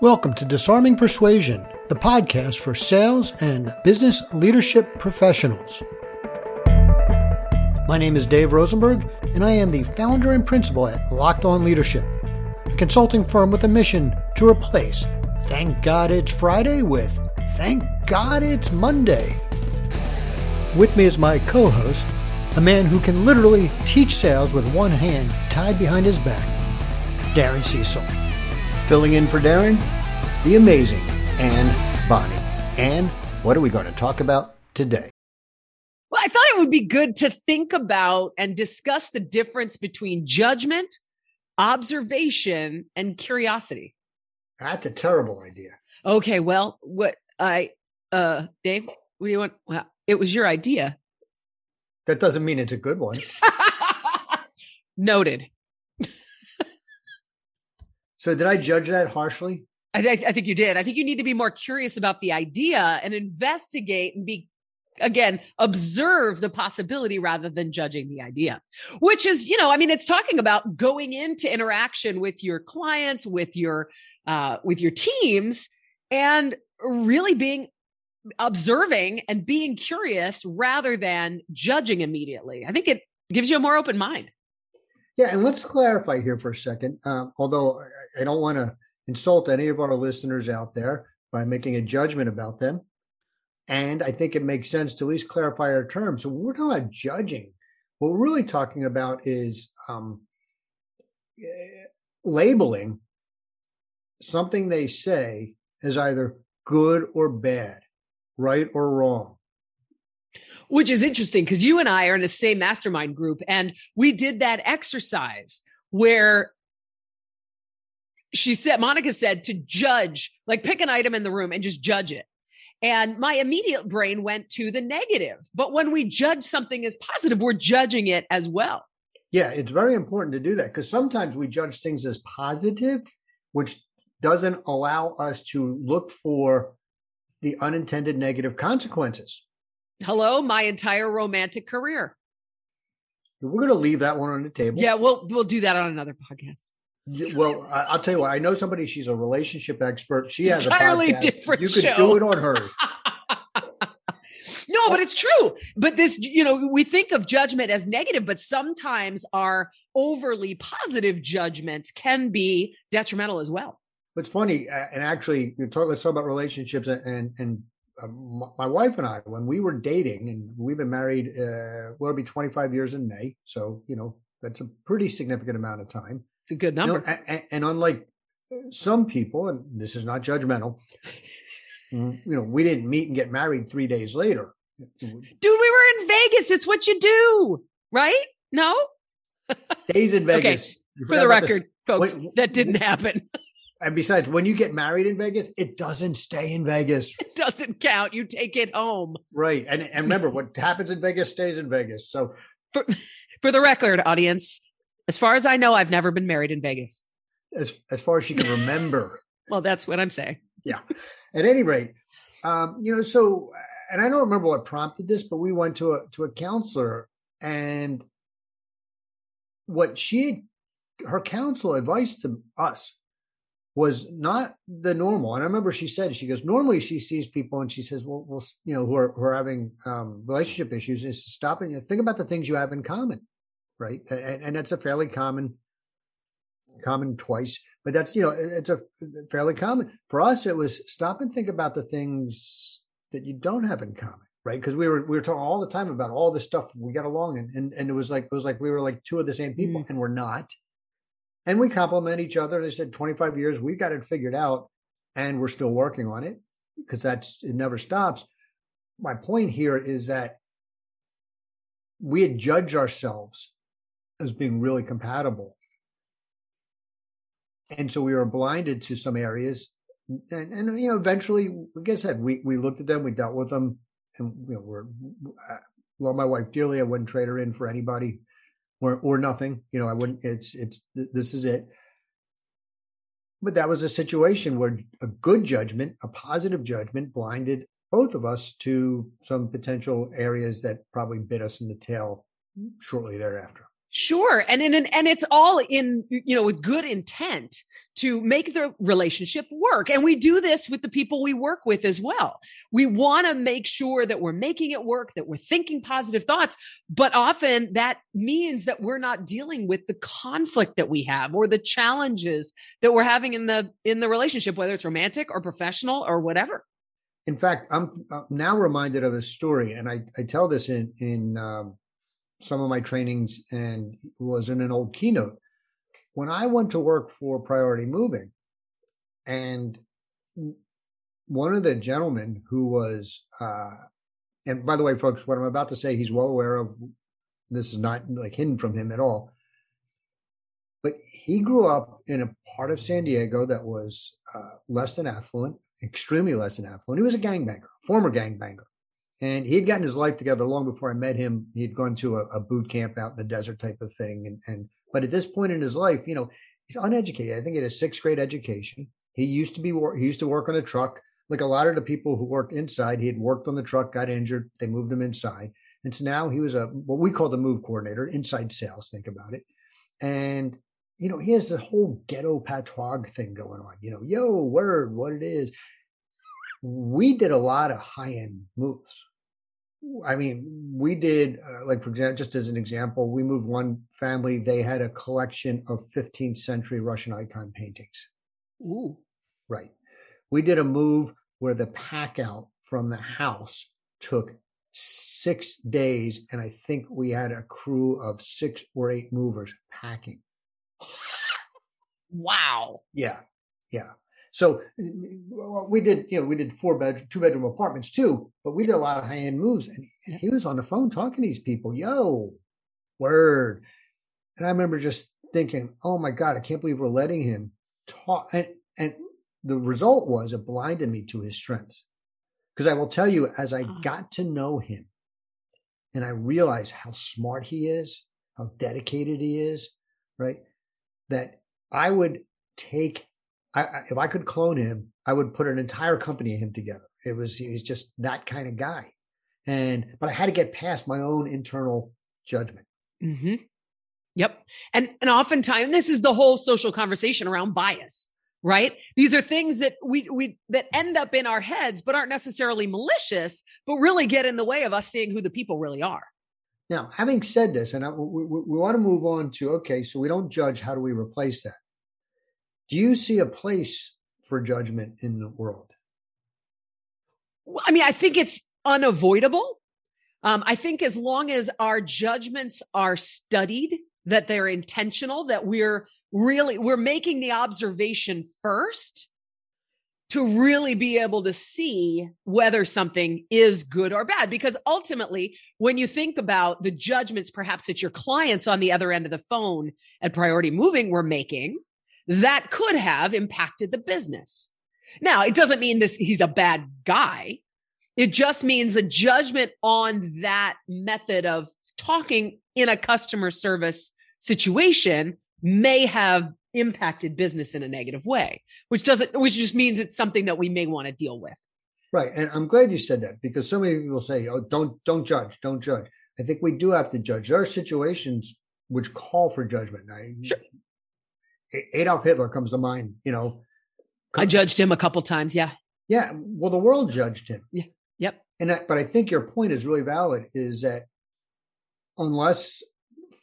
Welcome to Disarming Persuasion, the podcast for sales and business leadership professionals. My name is Dave Rosenberg, and I am the founder and principal at Locked On Leadership, a consulting firm with a mission to replace Thank God It's Friday with Thank God It's Monday. With me is my co host, a man who can literally teach sales with one hand tied behind his back, Darren Cecil. Filling in for Darren, the amazing Anne Bonny. And what are we going to talk about today? Well, I thought it would be good to think about and discuss the difference between judgment, observation, and curiosity. That's a terrible idea. Okay, well, what I uh Dave, what do you want? Well, it was your idea. That doesn't mean it's a good one. Noted. So did I judge that harshly? I, th- I think you did. I think you need to be more curious about the idea and investigate and be again observe the possibility rather than judging the idea which is you know i mean it's talking about going into interaction with your clients with your uh with your teams and really being observing and being curious rather than judging immediately i think it gives you a more open mind Yeah, and let's clarify here for a second. Um, although I- don't want to insult any of our listeners out there by making a judgment about them. And I think it makes sense to at least clarify our terms. So we're talking about judging, what we're really talking about is um, eh, labeling something they say as either good or bad, right or wrong. Which is interesting because you and I are in the same mastermind group and we did that exercise where she said, Monica said to judge, like pick an item in the room and just judge it. And my immediate brain went to the negative. But when we judge something as positive, we're judging it as well. Yeah, it's very important to do that because sometimes we judge things as positive, which doesn't allow us to look for the unintended negative consequences. Hello, my entire romantic career. We're going to leave that one on the table. Yeah, we'll we'll do that on another podcast. Well, I'll tell you what. I know somebody. She's a relationship expert. She has Entirely a podcast. different You could show. do it on hers. no, but it's true. But this, you know, we think of judgment as negative, but sometimes our overly positive judgments can be detrimental as well. It's funny, and actually, you talk. Let's talk about relationships. And and um, my wife and I, when we were dating, and we've been married. Uh, well, it'll be 25 years in May. So you know that's a pretty significant amount of time. It's a good You know, number. a- a- and unlike some people, and this is not judgmental, mm, you know, we didn't meet and get married three days later. Dude, we were in Vegas. It's what you do, right? No? Stays in Vegas. You For the record, folks, wait, that didn't happen. And besides, when you get married in Vegas, it doesn't stay in Vegas. It doesn't count. You take it home. Right. And and remember, what happens in Vegas stays in Vegas. So For, for the record, audience, as far as I know, I've never been married in Vegas. as as far as she can remember. Well, that's what I'm saying. Yeah. At any rate, um, you know, so and I don't remember what prompted this, but we went to a to a counselor and what she her counsel advice to us was not the normal. And I remember she said, she goes, normally she sees people and she says, well, well, you know, who are who are having um, relationship issues, is to stop and think about the things you have in common, right? And, and that's a fairly common common twice, but that's you know, it's a fairly common for us. It was stop and think about the things that you don't have in common, right? Because we were we were talking all the time about all the stuff we got along, and and, and it was like it was like we were like two of the same people, and we're not and we complement each other. They said 25 years, we've got it figured out, and we're still working on it because that's it never stops. My point here is that we had judged ourselves as being really compatible. And so we were blinded to some areas. And, and you know, eventually, like I said, we, we looked at them, we dealt with them, and you know, we're, I love my wife dearly. I wouldn't trade her in for anybody or or nothing. You know, I wouldn't. It's it's th- this is it. But that was a situation where a good judgment, a positive judgment, blinded both of us to some potential areas that probably bit us in the tail shortly thereafter. Sure. And in and it's all in, you know, with good intent to make the relationship work. And we do this with the people we work with as well. We want to make sure that we're making it work, that we're thinking positive thoughts, but often that means that we're not dealing with the conflict that we have or the challenges that we're having in the in the relationship whether it's romantic or professional or whatever. In fact, I'm, I'm now reminded of a story and I I tell this in in um, some of my trainings and was in an old keynote. When I went to work for Priority Moving, and one of the gentlemen who was, uh, and by the way, folks, what I'm about to say, he's well aware of. This is not like hidden from him at all. But he grew up in a part of San Diego that was uh, less than affluent, extremely less than affluent. He was a gangbanger, former gangbanger. And he had gotten his life together long before I met him. He had gone to a, a boot camp out in the desert type of thing. And, and, but at this point in his life, you know, he's uneducated. I think he had a sixth grade education. He used to be, he used to work on a truck. Like a lot of the people who worked inside, he had worked on the truck, got injured. They moved him inside. And so now he was a, what we call the move coordinator, inside sales. Think about it. And, you know, he has the whole ghetto patois thing going on, you know, yo, word, what it is. We did a lot of high end moves I mean, we did, uh, like, for example, just as an example, we moved one family, they had a collection of 15th century Russian icon paintings. Ooh. Right. We did a move where the pack out from the house took six days. And I think we had a crew of six or eight movers packing. Wow. Yeah. Yeah. So we did, you know, we did four bed, two bedroom apartments too, but we did a lot of high end moves. And he was on the phone talking to these people, yo, word. And I remember just thinking, oh my God, I can't believe we're letting him talk. And, and the result was it blinded me to his strengths. Because I will tell you, as I uh-huh. got to know him and I realized how smart he is, how dedicated he is, right? That I would take I, if I could clone him, I would put an entire company of him together. It was he's just that kind of guy, and but I had to get past my own internal judgment. Mm-hmm. Yep, and and oftentimes this is the whole social conversation around bias. Right? These are things that we we that end up in our heads, but aren't necessarily malicious, but really get in the way of us seeing who the people really are. Now, having said this, and I, we, we, we want to move on to okay, so we don't judge. How do we replace that? Do you see a place for judgment in the world? I mean, I think it's unavoidable. Um, I think as long as our judgments are studied, that they're intentional, that we're really we're making the observation first to really be able to see whether something is good or bad. Because ultimately, when you think about the judgments, perhaps that your clients on the other end of the phone at Priority Moving were making, that could have impacted the business. Now, it doesn't mean this he's a bad guy. It just means the judgment on that method of talking in a customer service situation may have impacted business in a negative way, which doesn't which just means it's something that we may want to deal with. Right. And I'm glad you said that because so many people say, "Oh, don't don't judge, don't judge." I think we do have to judge. There are situations which call for judgment. I, sure. Adolf Hitler comes to mind, you know. I judged him a couple times, yeah. Yeah, well the world judged him. Yeah. Yep. And but I think your point is really valid is that unless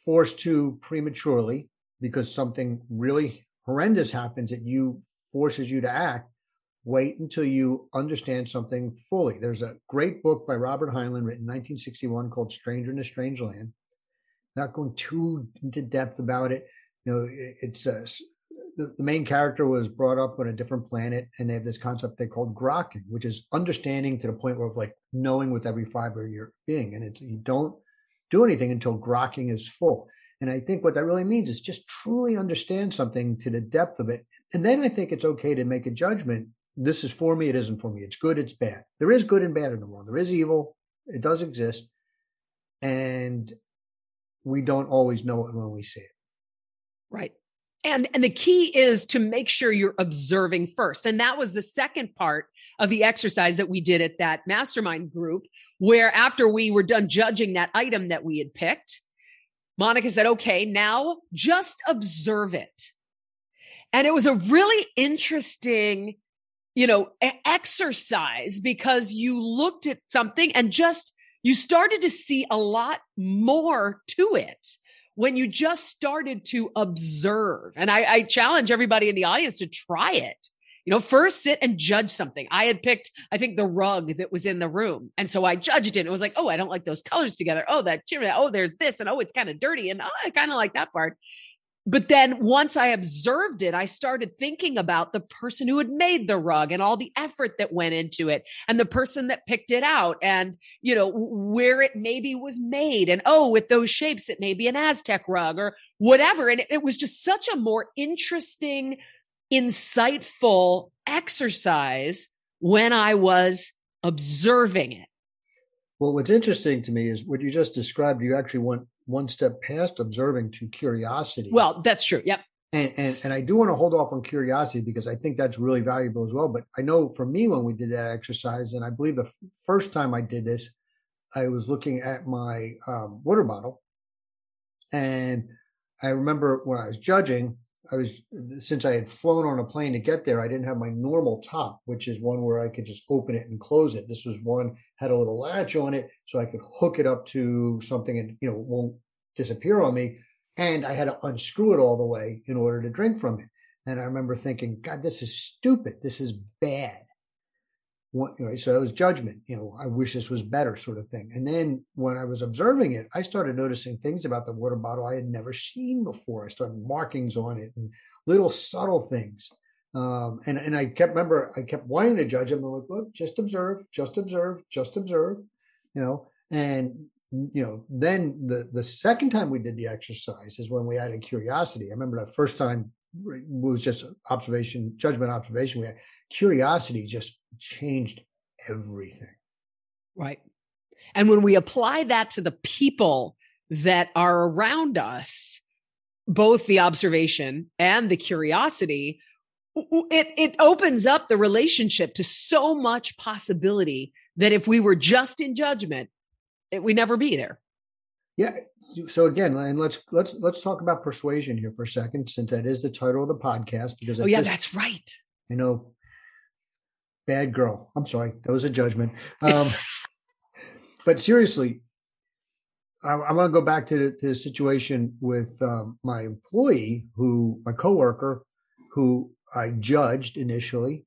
forced to prematurely because something really horrendous happens that you forces you to act, wait until you understand something fully. There's a great book by Robert Heinlein written in 1961 called Stranger in a Strange Land. Not going too into depth about it you know, it's uh, the, the main character was brought up on a different planet, and they have this concept they called grokking, which is understanding to the point where of like knowing with every fiber of your being, and it's you don't do anything until grokking is full. And I think what that really means is just truly understand something to the depth of it. And then I think it's okay to make a judgment. This is for me, it isn't for me. It's good, it's bad. There is good and bad in the world. There is evil, it does exist. And we don't always know it when we see it. Right. And and the key is to make sure you're observing first. And that was the second part of the exercise that we did at that mastermind group where after we were done judging that item that we had picked, Monica said, okay, now just observe it. And it was a really interesting, you know, exercise because you looked at something and just you started to see a lot more to it when you just started to observe. And I, I challenge everybody in the audience to try it. You know, first sit and judge something. I had picked, I think, the rug that was in the room. And so I judged it. It was like, oh, I don't like those colors together. Oh, that. Oh, there's this. And oh, it's kind of dirty. And oh, I kind of like that part. But then once I observed it, I started thinking about the person who had made the rug and all the effort that went into it and the person that picked it out and, you know, where it maybe was made. And oh, with those shapes, it may be an Aztec rug or whatever. And it was just such a more interesting, insightful exercise when I was observing it. Well, what's interesting to me is what you just described. You actually went one step past observing to curiosity. Well, that's true. Yep. And, and and I do want to hold off on curiosity because I think that's really valuable as well. But I know for me when we did that exercise, and I believe the f- first time I did this, I was looking at my um, water bottle, and I remember when I was judging, I was since I had flown on a plane to get there, I didn't have my normal top, which is one where I could just open it and close it. This was one had a little latch on it, so I could hook it up to something and you know won't disappear on me. And I had to unscrew it all the way in order to drink from it. And I remember thinking, God, this is stupid. This is bad know, so it was judgment, you know, I wish this was better sort of thing. And then when I was observing it, I started noticing things about the water bottle I had never seen before. I started markings on it and little subtle things. Um, and, and I kept, remember, I kept wanting to judge him. I'm like, look, just observe, just observe, just observe, you know, and, you know, then the, the second time we did the exercise is when we added curiosity. I remember the first time was just observation, judgment observation. We had curiosity just changed everything. Right. And when we apply that to the people that are around us, both the observation and the curiosity, it, it opens up the relationship to so much possibility that if we were just in judgment, it, we never be there. Yeah. So again, and let's let's let's talk about persuasion here for a second, since that is the title of the podcast. Because oh yeah, that's right. I know, bad girl. I'm sorry, that was a judgment. Um, but seriously, I, am going to go back to the, to the situation with um, my employee, who my coworker, who I judged initially,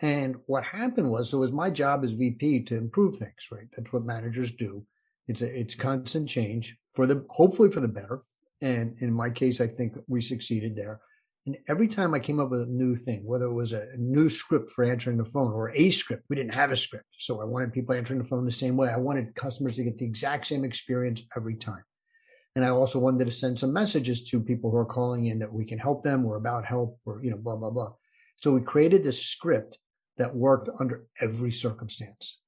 and what happened was, so it was my job as VP to improve things. Right, that's what managers do it's a, it's constant change for the hopefully for the better. And in my case, I think we succeeded there. And every time I came up with a new thing, whether it was a, new script for answering the phone or a script, we didn't have a script. So I wanted people answering the phone the same way. I wanted customers to get the exact same experience every time. And I also wanted to send some messages to people who are calling in that we can help them or about help or, you know, blah, blah, blah. So we created this script that worked under every circumstance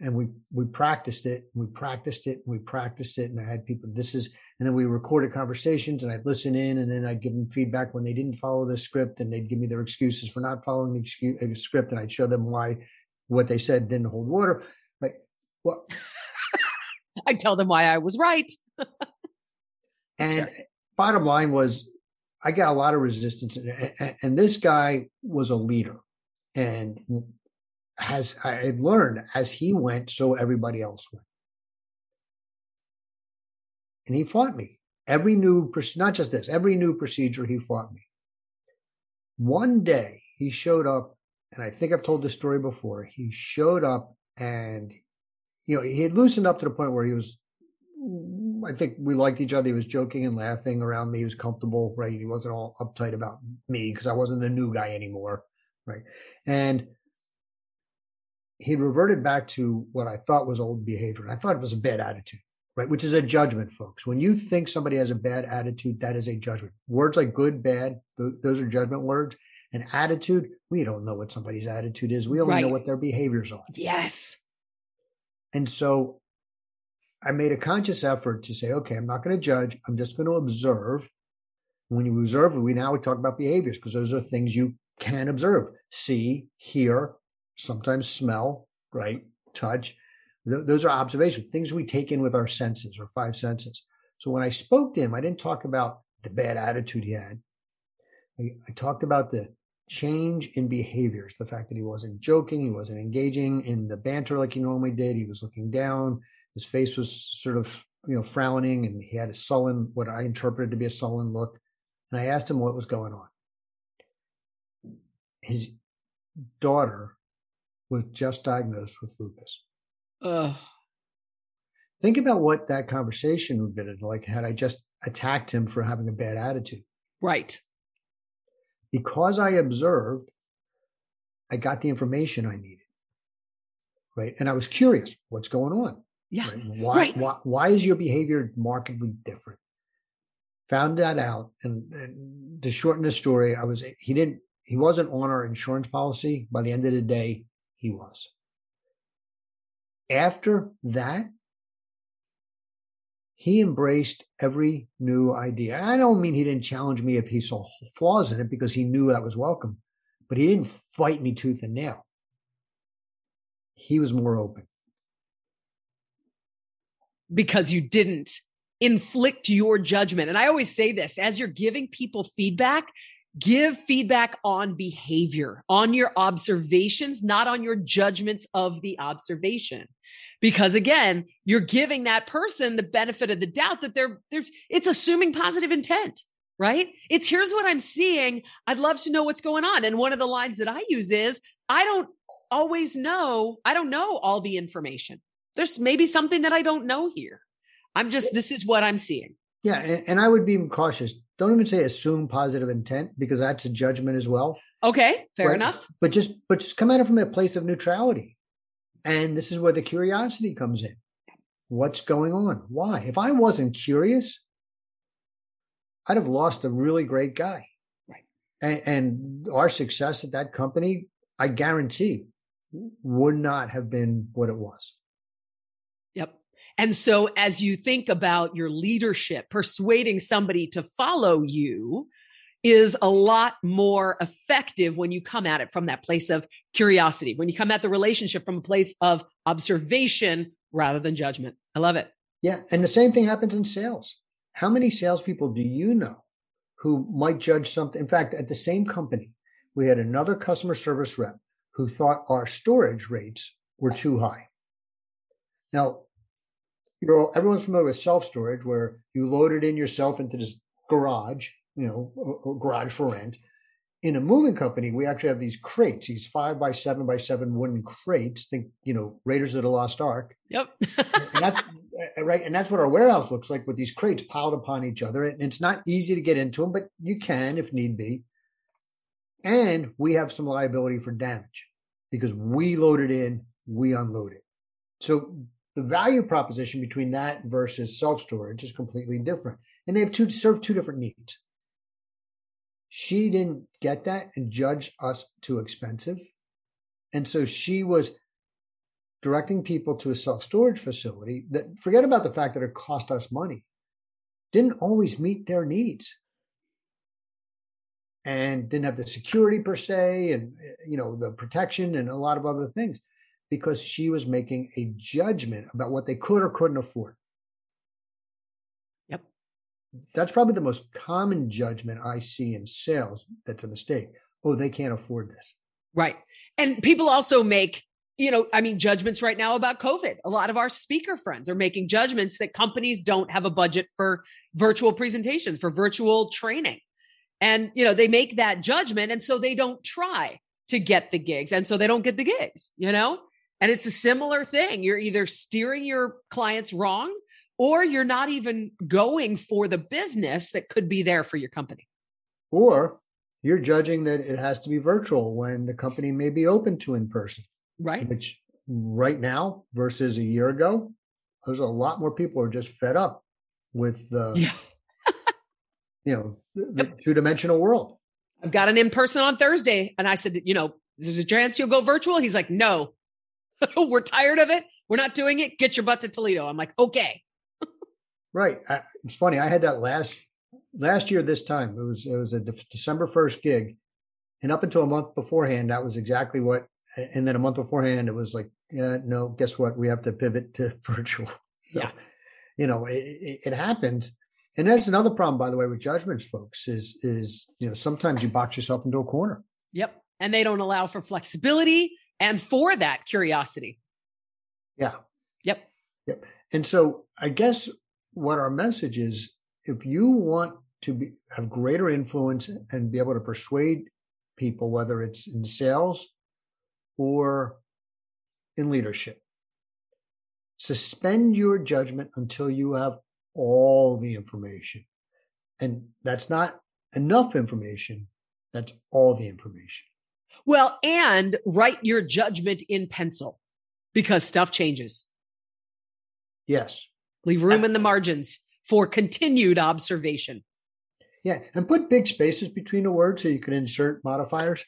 and we we practiced it we practiced it we practiced it and i had people this is and then we recorded conversations and i'd listen in and then i'd give them feedback when they didn't follow the script and they'd give me their excuses for not following the excuse, uh, script and i'd show them why what they said didn't hold water. Like well i tell them why i was right. And bottom line was i got a lot of resistance and, and this guy was a leader and has I learned as he went, so everybody else went. And he fought me. Every new, not just this, every new procedure, he fought me. One day he showed up, and I think I've told this story before. He showed up and, you know, he had loosened up to the point where he was, I think we liked each other. He was joking and laughing around me. He was comfortable, right? He wasn't all uptight about me because I wasn't the new guy anymore, right? And he reverted back to what I thought was old behavior. And I thought it was a bad attitude, right? Which is a judgment, folks. When you think somebody has a bad attitude, that is a judgment. Words like good, bad, those are judgment words. And attitude, we don't know what somebody's attitude is. We only right. know what their behaviors are. Yes. And so I made a conscious effort to say, okay, I'm not going to judge. I'm just going to observe. When you observe, we now we talk about behaviors because those are things you can observe, see, hear, sometimes smell, right? Touch. Th- those are observations, things we take in with our senses or five senses. So when I spoke to him, I didn't talk about the bad attitude he had. I, I talked about the change in behaviors, the fact that he wasn't joking, he wasn't engaging in the banter like he normally did. He was looking down. His face was sort of, you know, frowning and he had a sullen, what I interpreted to be a sullen look. And I asked him what was going on. His daughter was just diagnosed with lupus. Ugh. Think about what that conversation would have been like had I just attacked him for having a bad attitude. Right. Because I observed, I got the information I needed. Right. And I was curious what's going on? Yeah. Right? Why, right. why, why is your behavior markedly different? Found that out. And, and to shorten the story, I was, he didn't, he wasn't on our insurance policy. By the end of the day, he was. After that, he embraced every new idea. I don't mean he didn't challenge me if he saw flaws in it because he knew that was welcome, but he didn't fight me tooth and nail. He was more open. Because you didn't inflict your judgment. And I always say this as you're giving people feedback, give feedback on behavior, on your observations, not on your judgments of the observation. Because again you're giving that person the benefit of the doubt that they're there's it's assuming positive intent right? It's here's what i'm seeing. I'd love to know what's going on. And one of the lines that i use is i don't always know i don't know all the information. There's maybe something that i don't know here. I'm just this is what i'm seeing. Yeah and, and i would be cautious don't even say assume positive intent because that's a judgment as well okay fair right? enough but just but just come at it from a place of neutrality and this is where the curiosity comes in. What's going on? Why? If I wasn't curious, I'd have lost a really great guy. Right. And, and our success at that company, I guarantee, would not have been what it was. And so, as you think about your leadership, persuading somebody to follow you, is a lot more effective when you come at it from that place of curiosity, when you come at the relationship from a place of observation rather than judgment. I love it. Yeah. And the same thing happens in sales. How many salespeople do you know who might judge something? In fact, at the same company, we had another customer service rep who thought our storage rates were too high. Now, you know, everyone's familiar with self storage where you load it in yourself into this garage you know, a, a garage for rent. In a moving company, we actually have these crates, these five by seven by seven wooden crates. Think, you know, Raiders of the Lost Ark. Yep. and that's uh, right. And that's what our warehouse looks like with these crates piled upon each other. And it's not easy to get into them, but you can if need be. And we have some liability for damage because we load it in, we unload it. So the value proposition between that versus self storage is completely different. And they have two serve two different needs. She didn't get that and judge us too expensive. And so she was directing people to a self storage facility that forget about the fact that it cost us money, didn't always meet their needs and didn't have the security per se and you know the protection and a lot of other things because she was making a judgment about what they could or couldn't afford Yep. that's probably the most common judgment I see in sales that's a mistake. Oh, they can't afford this. Right. And people also make, you know, I mean, judgments right now about COVID. A lot of our speaker friends are making judgments that companies don't have a budget for virtual presentations, for virtual training. And, you know, they make that judgment. And so they don't try to get the gigs. And so they don't get the gigs, you know? And it's a similar thing. You're either steering your clients wrong or you're not even going for the business that could be there for your company. Or you're judging that it has to be virtual when the company may be open to in person. Right. Which right now versus a year ago, there's a lot more people are just fed up with the, yeah. you know, the, the two dimensional world. I've got an in person on Thursday. And I said, you know, there's a chance you'll go virtual. He's like, no, we're tired of it. We're not doing it. Get your butt to Toledo. I'm like, okay. Right. I, it's funny. I had that last last year this time. It was it was a De- December first gig, and up until a month beforehand, that was exactly what. And then a month beforehand, it was like, yeah, no. Guess what? We have to pivot to virtual. So, yeah. you know, it, it, it happens. And that's another problem, by the way, with judgments, folks, is is you know sometimes you box yourself into a corner. Yep, and they don't allow for flexibility and for that curiosity. Yeah. Yep. Yep. And so I guess what our message is, if you want to be, have greater influence and be able to persuade people, whether it's in sales or in leadership, suspend your judgment until you have all the information. And that's not enough information. That's all the information. Well, and write your judgment in pencil because stuff changes. Yes. Leave room in the margins for continued observation. Yeah. And put big spaces between the words so you can insert modifiers.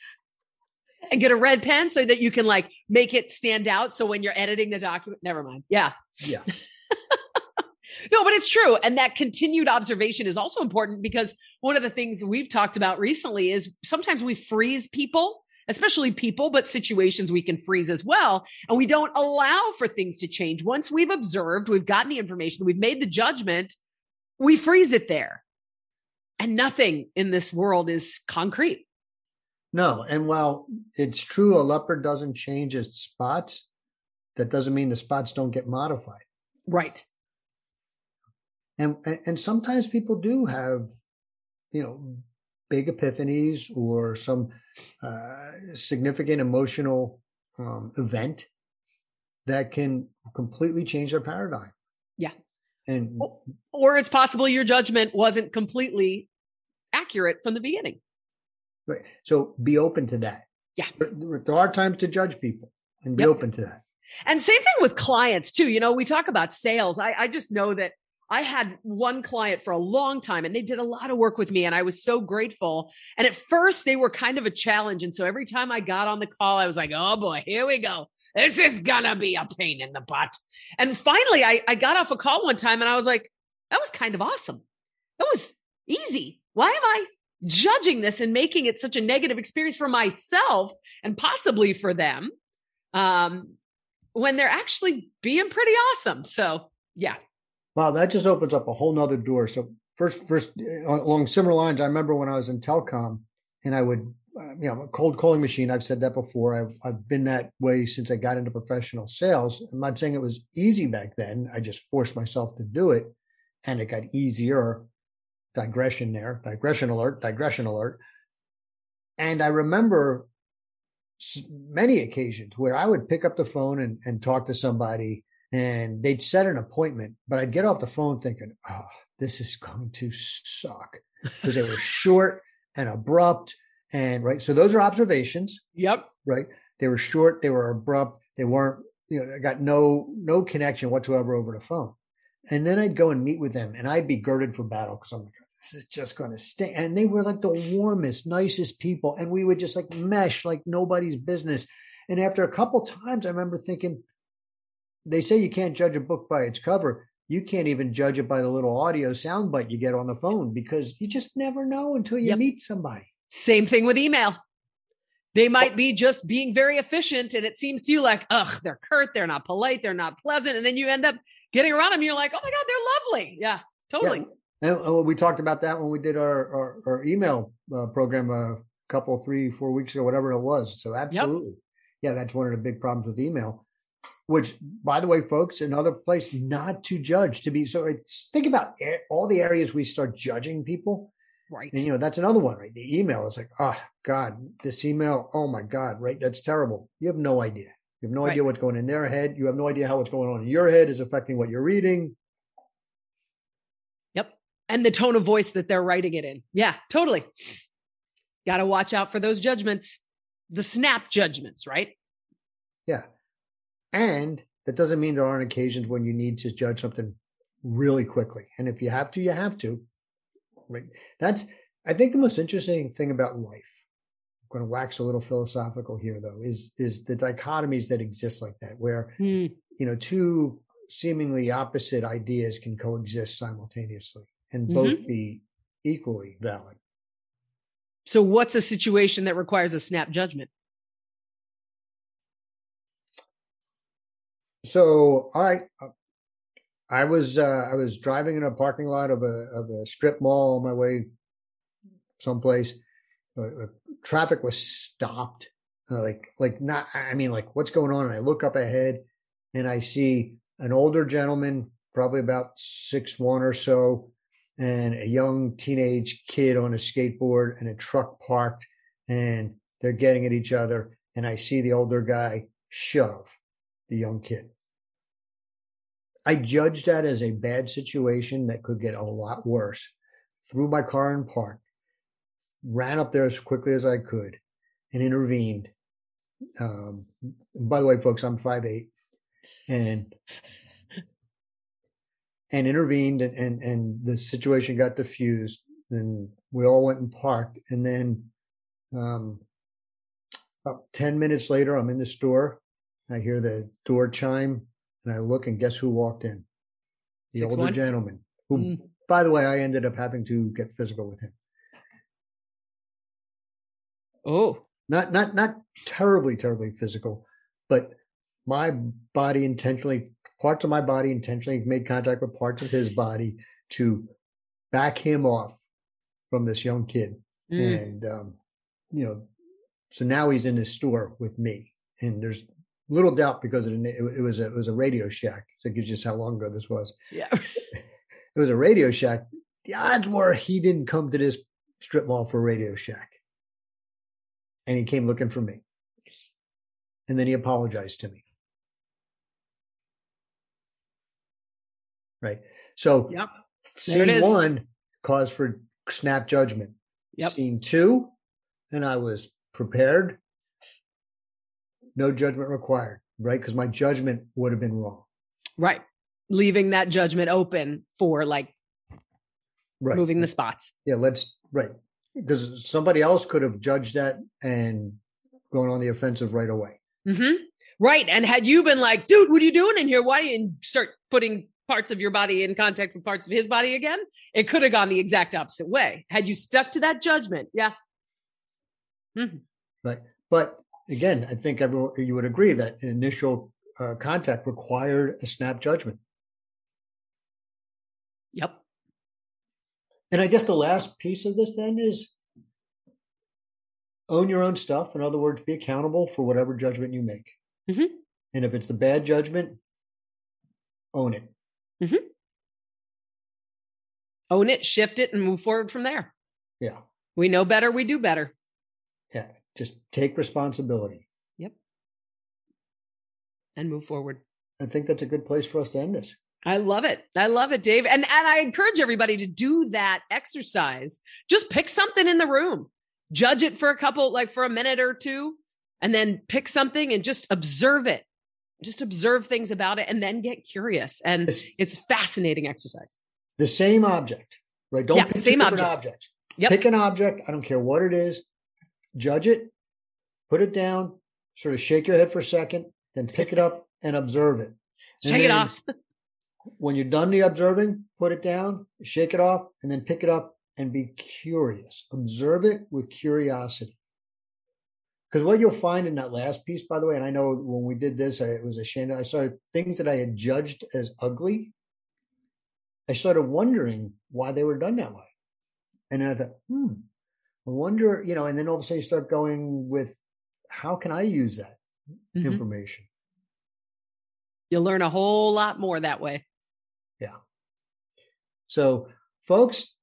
And get a red pen so that you can like make it stand out. So when you're editing the document, never mind. Yeah. Yeah. no, but it's true. And that continued observation is also important because one of the things we've talked about recently is sometimes we freeze people especially people, but situations we can freeze as well. And we don't allow for things to change. Once we've observed, we've gotten the information, we've made the judgment, we freeze it there. And nothing in this world is concrete. No. And while it's true a leopard doesn't change its spots, that doesn't mean the spots don't get modified. Right. And and sometimes people do have, you know, big epiphanies or some uh, significant emotional um, event that can completely change their paradigm. Yeah. And or it's possible your judgment wasn't completely accurate from the beginning. Right. So be open to that. Yeah. There, there are times to judge people and be yep. open to that. And same thing with clients too. You know, we talk about sales. I, I just know that I had one client for a long time and they did a lot of work with me and I was so grateful. And at first they were kind of a challenge. And so every time I got on the call, I was like, oh boy, here we go. This is gonna be a pain in the butt. And finally I, I got off a call one time and I was like, that was kind of awesome. That was easy. Why am I judging this and making it such a negative experience for myself and possibly for them? Um, when they're actually being pretty awesome. So yeah, Wow, that just opens up a whole nother door. So first, first uh, along similar lines, I remember when I was in telecom, and I would, uh, you know, a cold calling machine. I've said that before. I've I've been that way since I got into professional sales. I'm not saying it was easy back then. I just forced myself to do it, and it got easier. Digression there, digression alert, digression alert. And I remember many occasions where I would pick up the phone and, and talk to somebody and they'd set an appointment, but I'd get off the phone thinking, oh, this is going to suck because they were short and abrupt. And right. So those are observations. Yep. Right. They were short. They were abrupt. They weren't, you know, I got no, no connection whatsoever over the phone. And then I'd go and meet with them and I'd be girded for battle because I'm like, this is just going to stay. And they were like the warmest, nicest people. And we would just like mesh like nobody's business. And after a couple times, I remember thinking, they say you can't judge a book by its cover. You can't even judge it by the little audio soundbite you get on the phone because you just never know until you yep. meet somebody. Same thing with email. They might be just being very efficient, and it seems to you like, ugh, they're curt, they're not polite, they're not pleasant, and then you end up getting around them. You're like, oh my god, they're lovely. Yeah, totally. Yeah. And we talked about that when we did our our, our email uh, program a couple, three, four weeks ago, whatever it was. So absolutely, yep. yeah, that's one of the big problems with email which by the way folks another place not to judge to be so think about all the areas we start judging people. Right. And you know that's another one right? The email is like oh god this email oh my god right? That's terrible. You have no idea. You have no right. idea what's going in their head. You have no idea how what's going on in your head is affecting what you're reading. Yep. And the tone of voice that they're writing it in. Yeah totally. Got to watch out for those judgments. The snap judgments right? Yeah and that doesn't mean there aren't occasions when you need to judge something really quickly. And if you have to, you have to. Right. That's, I think, the most interesting thing about life. I'm going to wax a little philosophical here, though, is is the dichotomies that exist like that, where mm. you know two seemingly opposite ideas can coexist simultaneously and mm-hmm. both be equally valid. So, what's a situation that requires a snap judgment? So, right, uh, I was uh, I was driving in a parking lot of a of a strip mall on my way someplace. The traffic was stopped, uh, like like not. I mean, like what's going on? And I look up ahead, and I see an older gentleman, probably about six one or so, and a young teenage kid on a skateboard, and a truck parked, and they're getting at each other. And I see the older guy shove the young kid. I judged that as a bad situation that could get a lot worse. Threw my car in park, ran up there as quickly as I could, and intervened. Um, by the way, folks, I'm five eight, and and intervened, and, and and the situation got diffused. And we all went and parked, and then um, about ten minutes later, I'm in the store. I hear the door chime and I look and guess who walked in? The Six older one? gentleman, who, mm. by the way, I ended up having to get physical with him. Oh, not not not terribly, terribly physical, but my body intentionally, parts of my body intentionally made contact with parts of his body to back him off from this young kid, mm. and um, you know, so now he's in his store with me, and there's little doubt because it, it, was a, it was a Radio Shack. So it gives you just how long ago this was. Yeah, it was a Radio Shack. The odds were he didn't come to this strip mall for Radio Shack, and he came looking for me, and then he apologized to me. Right. So, yep. scene one cause for snap judgment. Yep. Scene two, and I was prepared no judgment required, right? Because my judgment would have been wrong. Right. Leaving that judgment open for like right. moving the spots. Yeah, let's right. Because somebody else could have judged that and gone on the offensive right away. Mm-hmm. Right. And had you been like, dude, what are you doing in here? Why didn't you start putting parts of your body in contact with parts of his body again? It could have gone the exact opposite way. Had you stuck to that judgment. Yeah. Mm-hmm. Right. But again, I think everyone you would agree that initial uh, contact required a snap judgment. Yep. And I guess the last piece of this then is own your own stuff. In other words, be accountable for whatever judgment you make. Mm-hmm. And if it's a bad judgment, own it. Mm-hmm. Own it, shift it, and move forward from there. Yeah. We know better, we do better. Yeah. Just take responsibility. Yep. And move forward. I think that's a good place for us to end this. I love it. I love it, Dave. And and I encourage everybody to do that exercise. Just pick something in the room. Judge it for a couple like for a minute or two and then pick something and just observe it. Just observe things about it and then get curious. And it's, it's fascinating exercise. The same object, right? Don't yeah, pick same object. object. Yep. Pick an object. I don't care what it is judge it, put it down, sort of shake your head for a second, then pick it up and observe it. And shake it off. when you're done the observing, put it down, shake it off, and then pick it up and be curious. Observe it with curiosity. Because what you'll find in that last piece, by the way, and I know when we did this, I, it was a shame. I started things that I had judged as ugly. I started wondering why they were done that way. And then I thought, hmm, wonder, you know, and then all of a sudden you start going with how can I use that mm-hmm. information? You'll learn a whole lot more that way. Yeah. So, folks,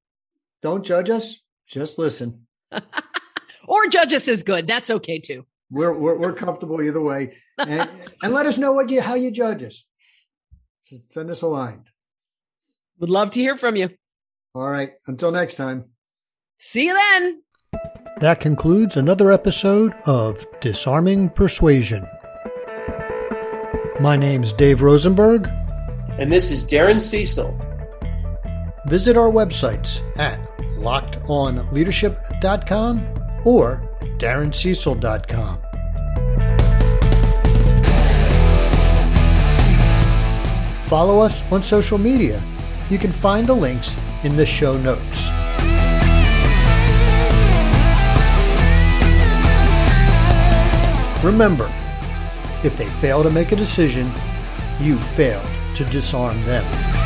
don't judge us, just listen. or judge us is good. That's okay too. We're we're, we're comfortable either way, and, and let us know what you how you judge us. Send us a line. Would love to hear from you. All right. Until next time. See you then. That concludes another episode of Disarming Persuasion. My name's Dave Rosenberg. And this is Darren Cecil. Visit our websites at lockedonleadership.com or darrencecil.com. Follow us on social media. You can find the links in the show notes. Remember, if they fail to make a decision, you failed to disarm them.